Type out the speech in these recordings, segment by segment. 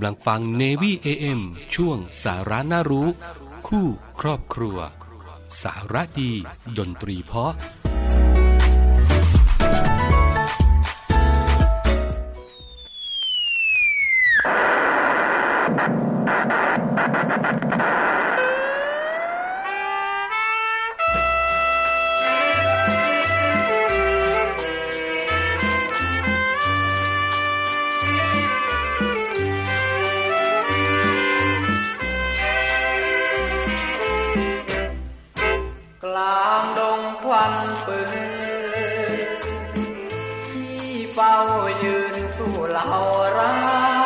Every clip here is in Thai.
ำลังฟัง Navy AM ช่วงสาระน่ารู้ คู่ครอบครัว สาระดี ดนตรีเพาะ เฝ้ายืนสู้เหล่าร้าย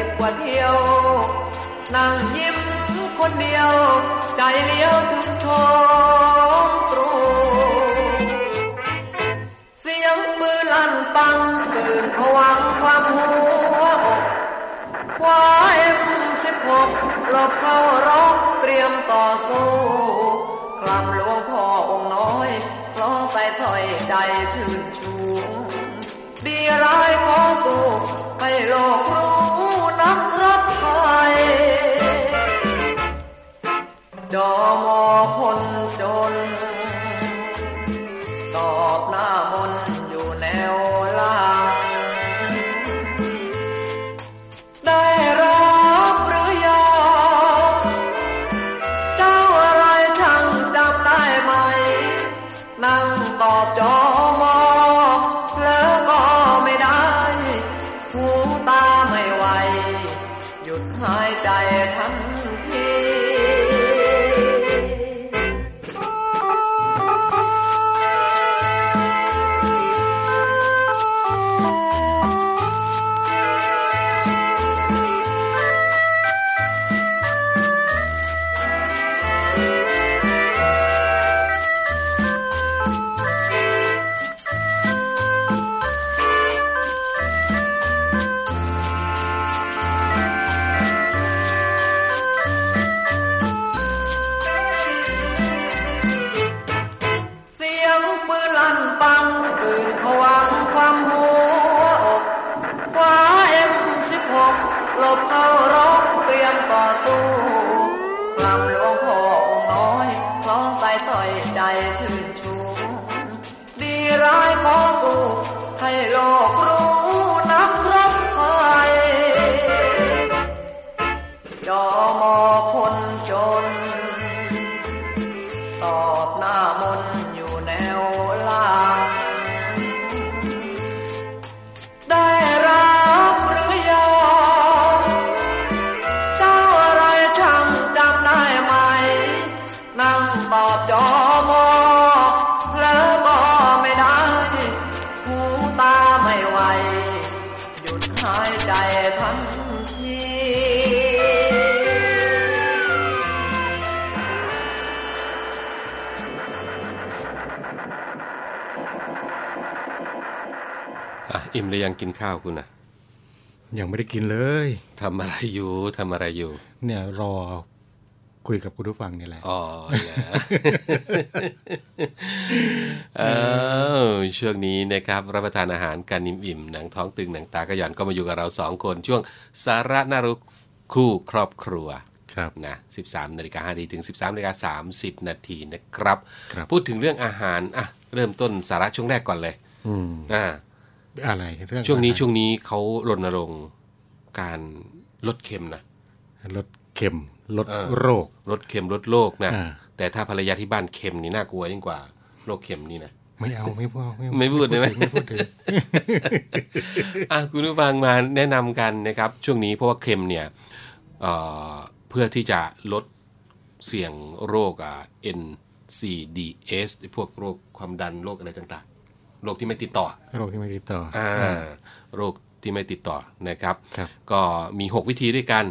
สิบกว่าเที่ยว นั่งยิ้มคนเดียว ใจเลี้ยวถึงชมตรูเสียงปืนลั่นปังตื่นผวังความหัวอกควาเอ็มสิบหกหลบเข้ารบเตรียมต่อสู้คลำหลวงพ่อองค์น้อยเพราะใส่ถอยใจชื่นชูดีร้ายขอสู้ให้โลกรู้ จอมอคนจน ตอบหน้ามนอยู่แน หรือยังกินข้าวคุณนะยังไม่ได้กินเลยทำอะไรอยู่ทำอะไรอยู่ เนี่ยรอคุยกับคุณผู้ฟังนี่แหละ อ๋อนะเออช่วงนี้นะครับรับประทานอาหารกันอิ่มๆหนังท้องตึงหนังตากระหย่อนก็มาอยู่กับเราสองคน ช่วงสาระน่ารู้คู่ครอบครัวครับนะ 13นาฬิกา5นาทีถึง 13นาฬิกา30 นาทีนะครับครับพูดถึงเรื่องอาหารอะเริ่มต้นสาระช่วงแรกก่อนเลยอืมอ่า อะไรเรื่องช่วงนี้อาหารช่วงนี้เขารณรงค์การลดเค็มนะลดเค็มลดเออโรคลดเค็มลดโรคนะอ่าแต่ถ้าภรรยาที่บ้านเค็มนี่น่ากลัวยิ่งกว่าโรคเค็มนี่นะไม่เอาไม่พูดไม่พูดได้ไหมไม่พูดถึงอะคุณผู้ฟังมาแนะนำกันนะครับ ช่วงนี้เพราะว่าเค็มเนี่ยเอ่อเพื่อที่จะลดเสี่ยงโรคอ่า NCDs พวกโรคความดันโรคอะไรต่างๆ โรคที่ไม่ติดต่อโรคที่ไม่ติดต่อออ่าโรคที่ไม่ติดต่อนะครับครับ ก็มี 6 วิธีด้วยกัน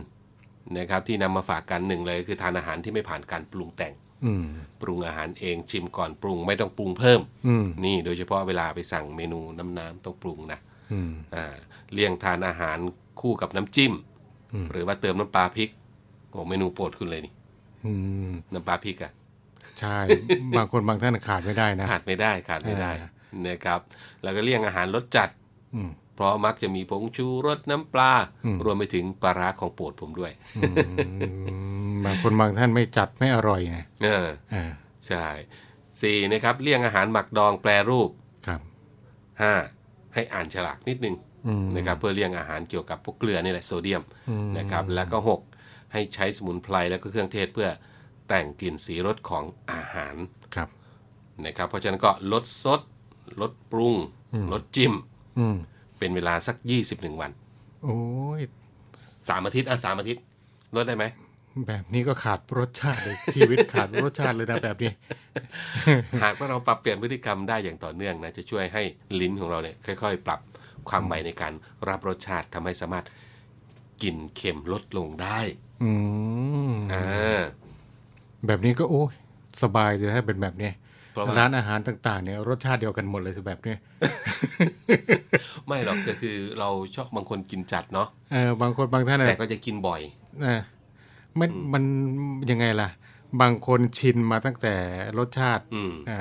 นะครับที่นำมาฝากกันหนึ่งเลย คือทานอาหารที่ไม่ผ่านการปรุงแต่งอืมปรุงอาหารเองชิมก่อนปรุงไม่ต้องปรุงเพิ่มอืมนี่โดยเฉพาะเวลาไปสั่งเมนูน้ำๆต้องปรุงนะอืมอ่าเลี่ยงทานอาหารคู่กับน้ำจิ้มอืมหรือว่าเติมน้ำปลาพริกโอ้เมนูโปรดคุณเลยนี่อืมน้ำปลาพริกอะใช่ บางคนบางท่านขาดไม่ได้นะ ขาดไม่ได้ขาดไม่ได้อ่า นะครับ แล้วก็เลี่ยงอาหารรสจัดอืมเพราะมักจะมีผงชูรสน้ำปลาอืมรวมไปถึงปลาร้าของโปรดผมด้วยอืมบางคนบางท่านไม่จัดไม่อร่อยนะเอออ่าใช่สี่นะครับเลี่ยงอาหารหมักดองแปรรูปครับห้าให้อ่านฉลากนิดนึงอืมนะครับเพื่อเลี่ยงอาหารเกี่ยวกับพวกเกลือนี่แหละโซเดียมอืมนะครับแล้วก็ 6 ให้ใช้สมุนไพรแล้วก็เครื่องเทศเพื่อแต่งกลิ่นสีรสของอาหารครับนะครับเพราะฉะนั้นก็ลดซด ลดปรุง ลดจิ้มอืมเป็นเวลาสัก21วัน โอ้ย3อาทิตย์อะสามอาทิตย์ ลดได้ไหม แบบนี้ก็ขาดรสชาติเลย ชีวิตขาดรสชาติเลยนะแบบนี้ หากว่าเราปรับเปลี่ยนพฤติกรรมได้อย่างต่อเนื่องนะจะช่วยให้ลิ้นของเราเนี่ยค่อย ๆ ปรับความไวในการรับรสชาติทำให้สามารถกินเค็มลดลงได้ อืมอ่าแบบนี้ก็โอ้ยสบายเลยถ้าเป็นแบบนี้เพ ราะว่าร้านอาหารต่างๆเนี่ยรสชาติเดียวกันหมดเลยสิแบบนี้ไม่หรอกก็คือเราชอบบางคนกินจัดเนาะเออบางคนบางท่านแต่น่ะก็จะกินบ่อยนะมันมันยังไงล่ะ บางคนชินมาตั้งแต่รสชาติอืมอ่า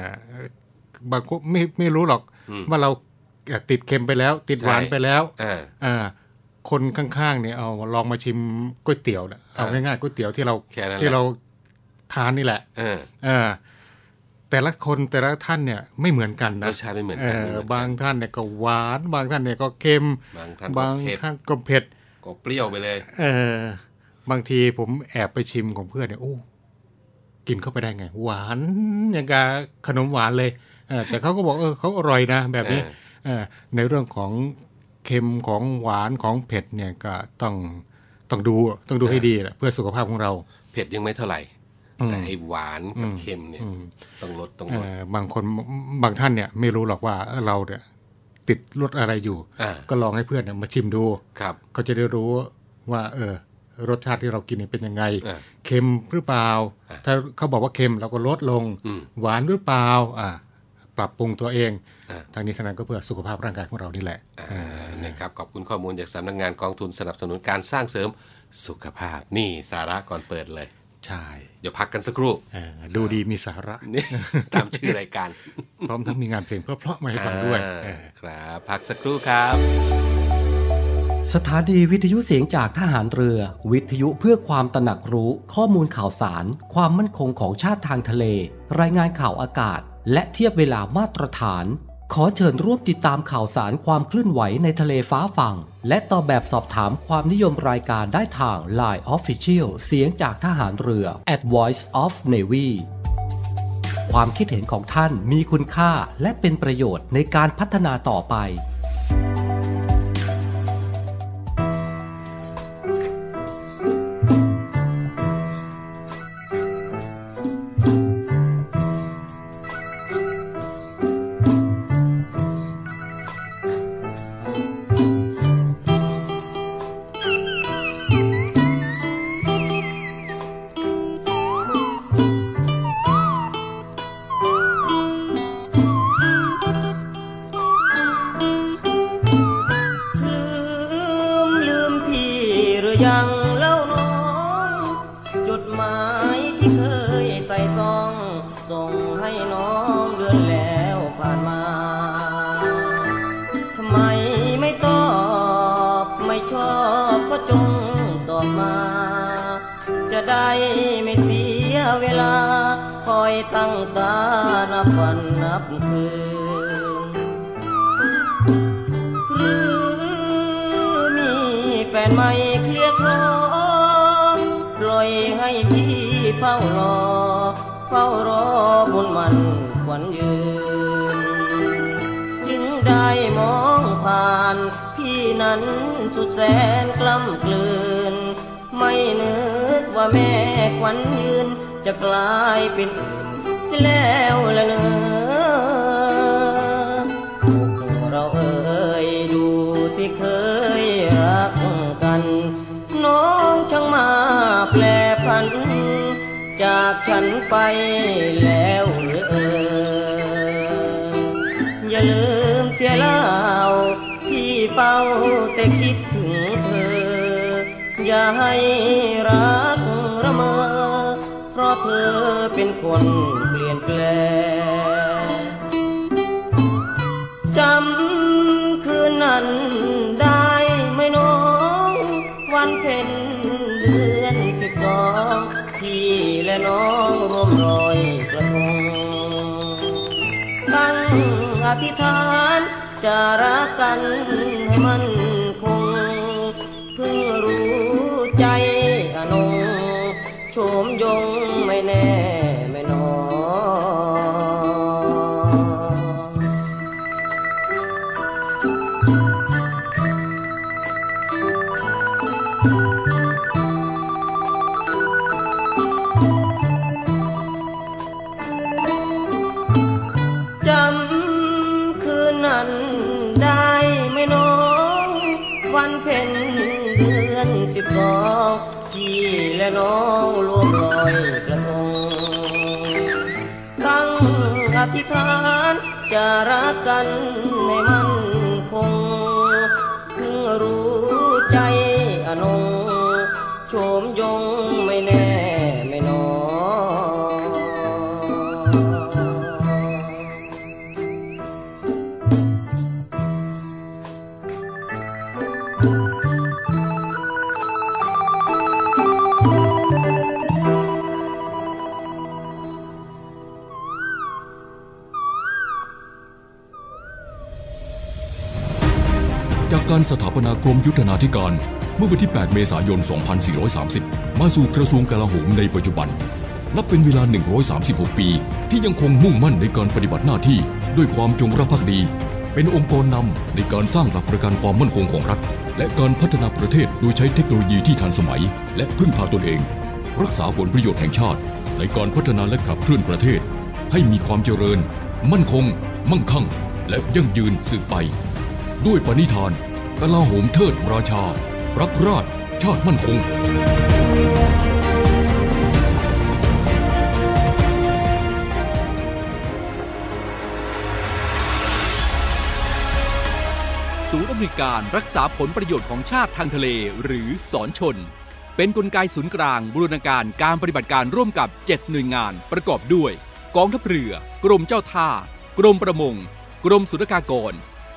บางคนไม่ไม่รู้หรอกอืมว่าเราเอ่อติดเค็มไปแล้ว ติดหวานใช่ไปแล้วอ่าอ่าคนข้างๆเนี่ยเอาลองมาชิมก๋วยเตี๋ยวนะเอาอ่าง่ายๆก๋วยเตี๋ยวที่เราแค่นั้นแหละที่เราทานนี่แหละเออเออ แต่ละคนแต่ละท่านเนี่ยไม่เหมือนกันรนะสชาติไม่เหมือนเอกันอไม่เหมือนกันบางท่านเนี่ยก็หวาน บางท่านเนี่ยก็เค็มบางท่านก็บางเผ็ดท่านก็เผ็ดก็เปรี้ยวไปเลย เออบางทีผมแอบไปชิมของเพื่อนเนี่ยโอ้กินเข้าไปได้ไง หวานอย่างกับขนมหวานเลยเออแต่เขาก็บอกเออเขาอร่อยนะแบบนี้เออเออในเรื่องของเค็มของหวานของเผ็ดเนี่ยก็ต้องต้องดูต้องดูให้ดีแหละเพื่อสุขภาพของเรา เผ็ดยังไม่เท่าไหร่อืม แต่ไอ้หวานกับเค็มเนี่ยอืมต้องลดต้องเอลดอบางคนบางท่านเนี่ยไม่รู้หรอกว่าเออเราเนี่ยติดรสอะไรอยู่อ่าก็ลองให้เพื่อนเนี่ยมาชิมดูครับก็จะได้รู้ว่า เออ รสชาติที่เรากินเนี่ยเป็นยังไงอ่าเค็มหรือเปล่าอ่า ถ้าเขาบอกว่าเค็มเราก็ลดลงอืมหวานหรือเปล่าอ่าปรับปรุงตัวเองอ่าทางนี้ทางนั้นก็เพื่อสุขภาพร่างกายของเรานี่แหละอ่านะครับขอบคุณข้อมูลจากสำนักงานกองทุนสนับสนุนการสร้างเสริมสุขภาพนี่สาระก่อนเปิดเลย ใช่เดี๋ยวพักกันสักครู่เออดูดีมีสาระนี่ตามชื่อรายการ พร้อมทั้งมีงานเพลงเพราะๆมาให้ฟังด้วยอ่าเออครับพักสักครู่ครับ สถานีวิทยุเสียงจากทหารเรือ วิทยุเพื่อความตระหนักรู้ ข้อมูลข่าวสาร ความมั่นคงของชาติทางทะเล รายงานข่าวอากาศ และเทียบเวลามาตรฐาน ขอเชิญร่วมติดตามข่าวสารความเคลื่อนไหวในทะเลฟ้าฝั่ง และตอบแบบสอบถามความนิยมรายการได้ทาง Line Official เสียงจากทหารเรือ at Voice of Navy ความคิดเห็นของท่านมีคุณค่าและเป็นประโยชน์ในการพัฒนาต่อไป จดหมายที่เคยใส่ซอง ส่งให้น้องเดือนแล้วผ่านมาทำไมไม่ตอบ ไม่ชอบก็จงตอบมา จะได้ไม่เสียเวลา คอยตั้งตานับวันนับคืนหรือมีแฟนใหม่ เฝ้ารอ เฝ้ารอบุญมันขวัญยืน จึงได้มองผ่าน พี่นั้นสุดแสนกล้ำกลืน ไม่นึกว่าแม่ขวัญยืน จะกลายเป็นสิยแล้วละเนื้อ ฉันไปแล้วหรือเออ อย่าลืมเสียเล่าพี่เป้าแต่คิดถึงเธอ อย่าให้รักระเมอเพราะเธอเป็นคนเปลี่ยนแปลงจำคืนนั้น องร่วมรอยกระทงตั้งอธิษฐานจะรักกันให้มันานจะรักกันให้มันคงเพิ่งรู้ใจอนงโฉมยง สถาปนากรมยุทธนาธิการ เมื่อวันที่ 8 เมษายน 2430 มาสู่กระทรวงกลาโหมในปัจจุบัน นับเป็นเวลา 136 ปี ที่ยังคงมุ่งมั่นในการปฏิบัติหน้าที่ด้วยความจงรักภักดี เป็นองค์กรนำในการสร้างหลักประกันความมั่นคงของรัฐ และการพัฒนาประเทศโดยใช้เทคโนโลยีที่ทันสมัย และพึ่งพาตนเอง รักษาผลประโยชน์แห่งชาติ ในการพัฒนาและขับเคลื่อนประเทศ ให้มีความเจริญ มั่นคง มั่งคั่ง และยั่งยืนสืบไป ด้วยปณิธาน กลาโหมเทิดราชา รักราชชาติมั่นคงศูนย์อำนวยการรักษาผลประโยชน์ของชาติทางทะเลหรือสอนชน เป็นกลไกศูนย์กลางบูรณาการการปฏิบัติการร่วมกับ 7 หน่วยงานประกอบด้วย กองทัพเรือ กรมเจ้าท่า กรมประมง กรมสุรากากร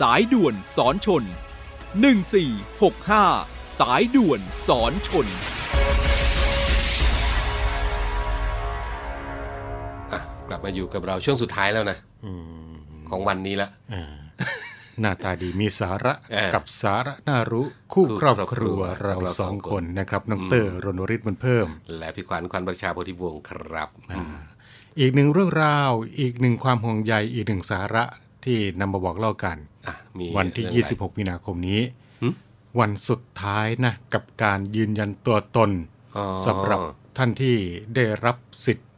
สายด่วนสอนชน 1465 สายด่วนสอนชนอะกลับมาอยู่กับเราช่วงสุดท้ายแล้วนะของวันนี้ละอ่าหน้าตาดีมีสาระเออกับสาระน่ารู้คู่คู่ครอบครอบคครัรัววเราเราสสอองงคคนนนะครับน้องเตอร์รณริศมันเพิ่ม และพี่ขวัญควันประชาโพธิวงศ์ครับอีกหนึ่งเรื่องราว อีกหนึ่งความห่วงใยอีกหนึ่งสาระที่นำมาบอกเล่ากันอะมี วันที่เรื่องอะไร26 มีนาคมนี้หึวันสุดท้ายนะ กับการยืนยันตัวตนอ๋อสำหรับท่านที่ได้รับสิทธิ์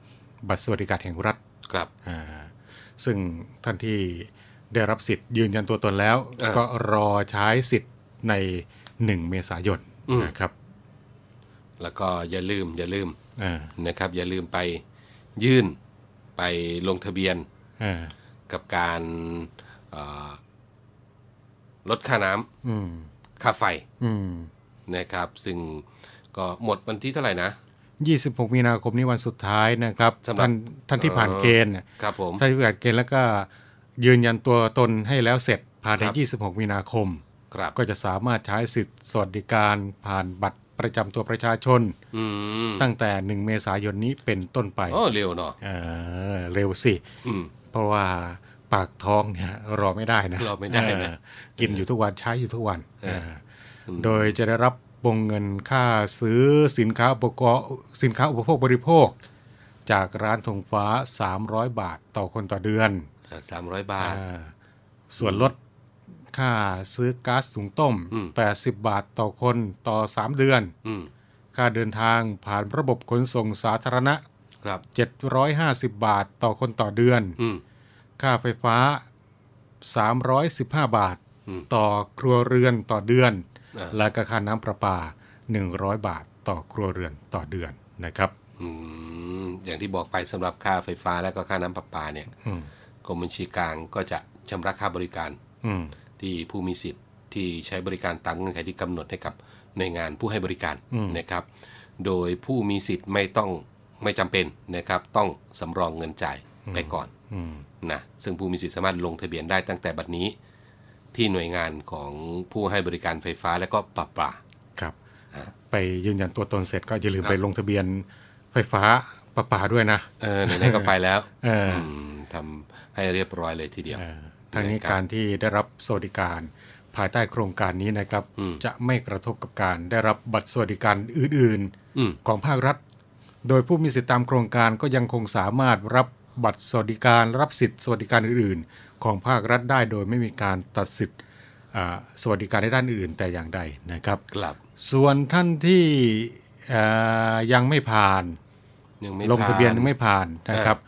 บัตรสวัสดิการแห่งรัฐครับอ่าซึ่งท่านที่ได้รับสิทธิ์ยืนยันตัวตนแล้วอ่าก็รอใช้สิทธิ์ใน 1 เมษายนอืมนะครับ แล้วก็อย่าลืมอย่าลืมอ่านะครับ อย่าลืมไปยื่นไปลงทะเบียนอ่ากับการเอ่อ ลดค่าน้อืมำค่าไฟอืมนะครับ ซึ่งก็หมดวันที่เท่าไหร่นะ 26 มีนาคมนี้วันสุดท้ายนะครับสำหรับท่านท่านที่ผ่านเอ่อเกณฑ์น่ะครับผมท่านที่ผ่านเกณฑ์แล้วก็ยืนยันตัวตนให้แล้วเสร็จภายในครับ26 มีนาคมครับก็จะสามารถใช้สิทธิ์สวัสดิการผ่านบัตรประจำตัวประชาชนอืมตั้งแต่ 1 เมษายนนี้เป็นต้นไปโอ้เร็วเนาะเออเร็วสิอืมเพราะว่า ปากท้องเนี่ยรอไม่ได้นะรอไม่ได้นะเออกินอยู่ทุกวันใช้อยู่ทุกวันเออเออโดยจะได้รับวงเงินค่าซื้อสินค้าอุปกรณ์สินค้าอุปโภคบริโภค จากร้านธงฟ้า 300 บาทต่อคนต่อเดือนสามร้อยบาทอ่าส่วนลดค่าซื้อก๊าซหุงต้มอืม80 บาทต่อคนต่อ 3 เดือนอืมค่าเดินทางผ่านระบบขนส่งสาธารณะครับ750 บาทต่อคนต่อเดือนอืม ค่าไฟฟ้า 315 บาทอืมต่อครัวเรือนต่อเดือนอ่าและก็ค่าน้ำประปา 100 บาทต่อครัวเรือนต่อเดือนนะครับอืมอย่างที่บอกไปสำหรับค่าไฟฟ้าและก็ค่าน้ำประปาเนี่ยอืมกรมบัญชีกลางก็จะชำระค่าบริการอืมที่ผู้มีสิทธิ์ที่ใช้บริการตามเงื่อนไขที่กำหนดให้กับหน่วยงานผู้ให้บริการอืมนะครับ โดยผู้มีสิทธิ์ไม่ต้องไม่จำเป็นนะครับ ต้องสำรองเงินจ่ายไปก่อนอืม นะซึ่งผู้มีสิทธิ์สามารถลงทะเบียนได้ตั้งแต่บัดนี้ ที่หน่วยงานของผู้ให้บริการไฟฟ้าและก็ปรับปราครับอ่าไปยืนยันตัวตนเสร็จก็อย่าลืมครับไปลงทะเบียนไฟฟ้าประปาด้วยนะเออไหนๆก็ไปแล้วเอออืมทำให้เรียบร้อยเลยทีเดียวเอ่อทางนี้นะครับการที่ได้รับสวัสดิการภายใต้โครงการนี้นะครับอืมจะไม่กระทบกับการได้รับบัตรสวัสดิการอื่นอืมๆของภาครัฐ โดยผู้มีสิทธิตามโครงการก็ยังคงสามารถรับ บัตรสวัสดิการรับสิทธิสวัสดิการอื่น ๆ ของภาครัฐได้โดยไม่มีการตัดสิทธิ์อ่าสวัสดิการในด้านอื่นแต่อย่างใดนะครับกลับส่วนท่านที่เอ่อยังไม่ผ่านยังไม่ลงทะเบียนผ่ายังไม่ผ่านนะครับ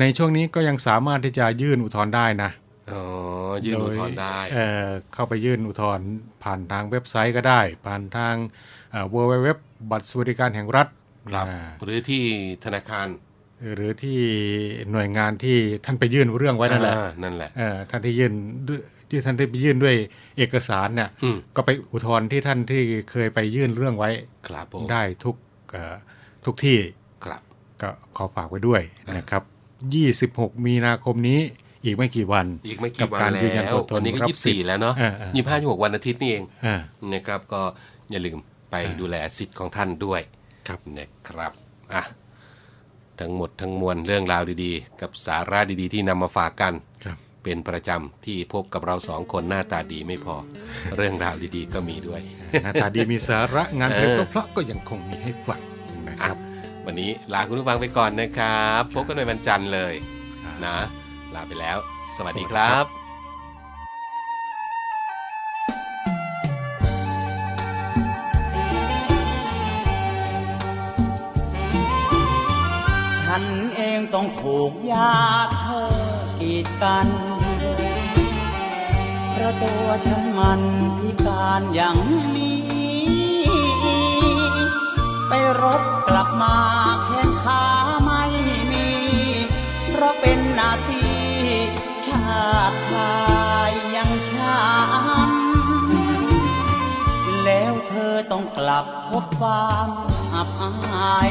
ในช่วงนี้ก็ยังสามารถที่จะยื่นอุทธรณ์ได้นะอ๋อยื่นอุทธรณ์ได้โเอ่อเข้าไปยื่นอุทธรณ์ผ่านทางเว็บไซต์ก็ได้ ผ่านทางเอ่อ www บัตรสวัสดิการแห่งรัฐครับอ่าหรือที่ธนาคาร หรือที่หน่วยงานที่ท่านไปยื่นเรื่องไว้นั่นแหละอ่านั่นแหละเอ่อท่านที่ยื่นด้วยที่ท่านได้ไปยื่นด้วยเอกสารเนี่ยอืมก็ไปอุทธรณ์ที่ท่านที่เคยไปยื่นเรื่องไว้ครับผมได้ทุกเอ่อทุกที่ครับก็ขอฝากไว้ด้วยนะครับ 26 มีนาคมนี้อีกไม่กี่วัน อีกไม่กักี่บวันการยืนยันแล้วตัวตนวันนี้ก็รับยี่สิบสี่สิทธิ์แล้วเนาะเออเออยี่สิบห้ายี่สิบหกวันอาทิตย์นี่เองอ่านะครับก็อย่าลืมไปดูแลสิทธิ์ของท่านด้วยครับนะครับอะ ทั้งหมดทั้งมวลเรื่องราวดีๆ กับสาระดีๆ ที่นำมาฝากกันครับเป็นประจำที่พบกับเราสองคนหน้าตาดีไม่พอ เรื่องราวดีๆ ก็มีด้วย หน้าตาดีมีสาระงานเพลงเออเพราะๆก็ยังคงมีให้ฟังนะครับ วันนี้ลาคุณผู้ฟังไปก่อนนะครับ พบกันในวันจันทร์เลยครับนะ ลาไปแล้ว สวัสดีสวัสดีคครัรับบ ต้องถูกญาเธอกีดกันเพราะตัวฉันมันพิการอย่างนี้ ไปรบกลับมาแขนขาไม่มี เพราะเป็นนาทีชาติชายยังฉันแล้วเธอต้องกลับพบความอับอาย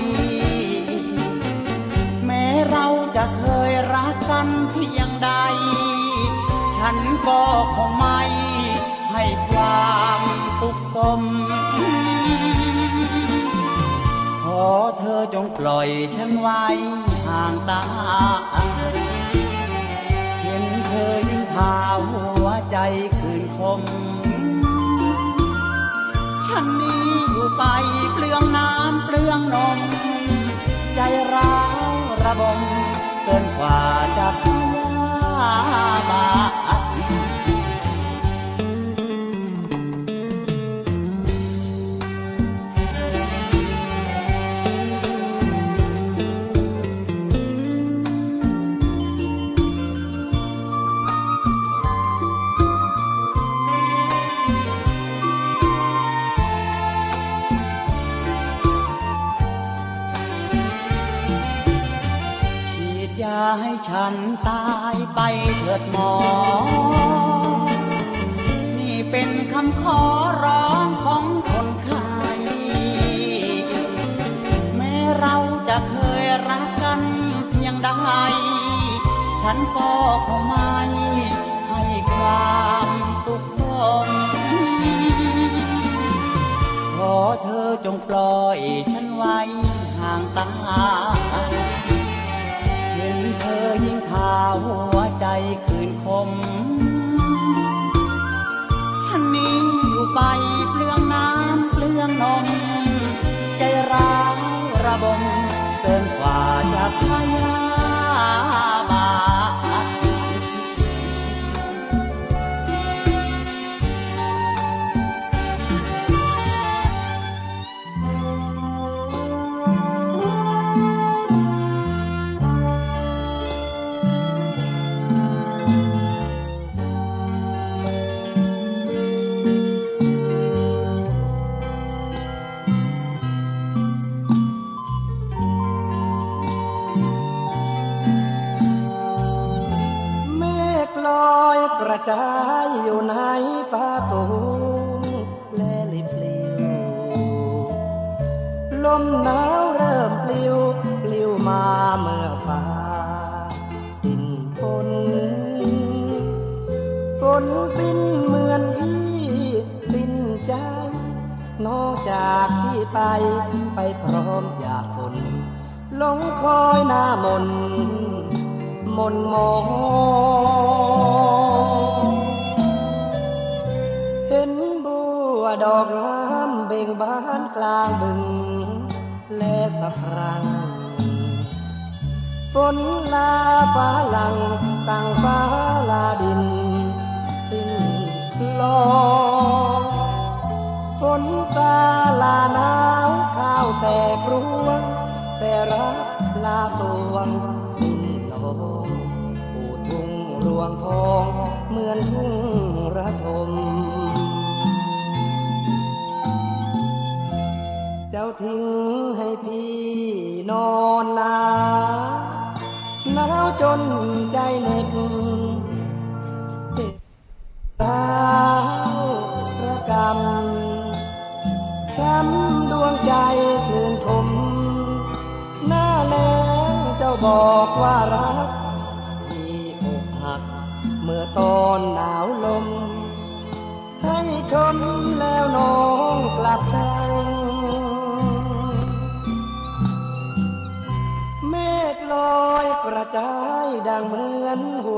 จะเคยรักกันเพียงใด ฉันก็คงไม่ให้ความตุกสม ขอเธอจงปล่อยฉันไว้ห่างตา เห็นเธอยิ่งพาหัวใจคืนคม ฉันนี้อยู่ไปเปลืองน้ำเปลืองนมใจร้าวระบม เกินกว่าจะพยาบา ให้ฉันตายไปเถิดหมอ นี่เป็นคำขอร้องของคนไข้แม้เราจะเคยรักกันเพียงใด ฉันก็คงไม่ให้ความทุกข์ทนขอเธอจงปล่อย ไปเปลืองน้ำเปลืองนม ใจร้าวระบมเกินกว่าจะพยาามนมนมองเห็นบัวดอกงามเบ่งบานกลางบึง และสะพรังฝนลาฟ้าหลังสั่งฟ้าลาดิน สิ้นลองฝนตาลาหนาวข้าวแต่กรวงแต่รัก ลาสวงสิ้นลงปูทุ่งรวงทองเหมือนทุ่งระทม เจ้าทิ้งให้พี่นอนหนาวหนาวจนใจเหน็ด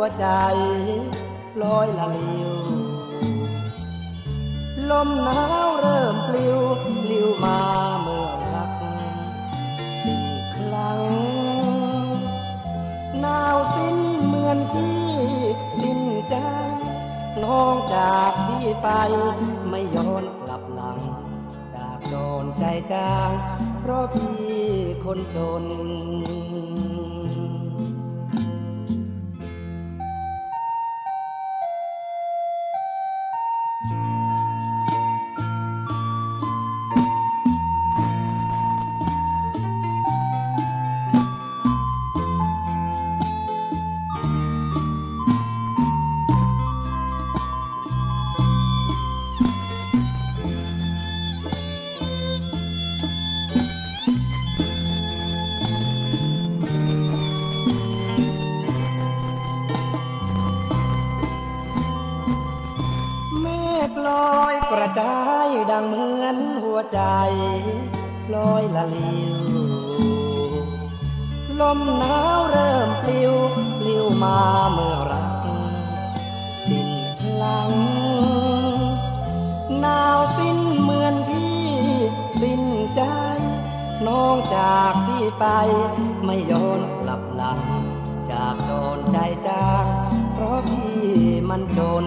วใจลอยละลิว ลมหนาวเริ่มปลิวปลิวมาเมื่อรัก สิ้นครั้งหนาวสิ้นเหมือนพี่สิ้นใจน้องจากพี่ไปไม่ย้อนกลับหลัง จากโดนใจจาง เพราะพี่คนจน ลอยกระจายดังเหมือนหัวใจลอยละลิวลมหนาวเริ่มปลิวปลิวมาเมื่อรัก สิ้นพลังหนาวสิ้นเหมือนพี่ สิ้นใจ น้องจากพี่ไป ไม่ย้อนกลับหลัง จากโดนใจจางเพราะพี่มันจน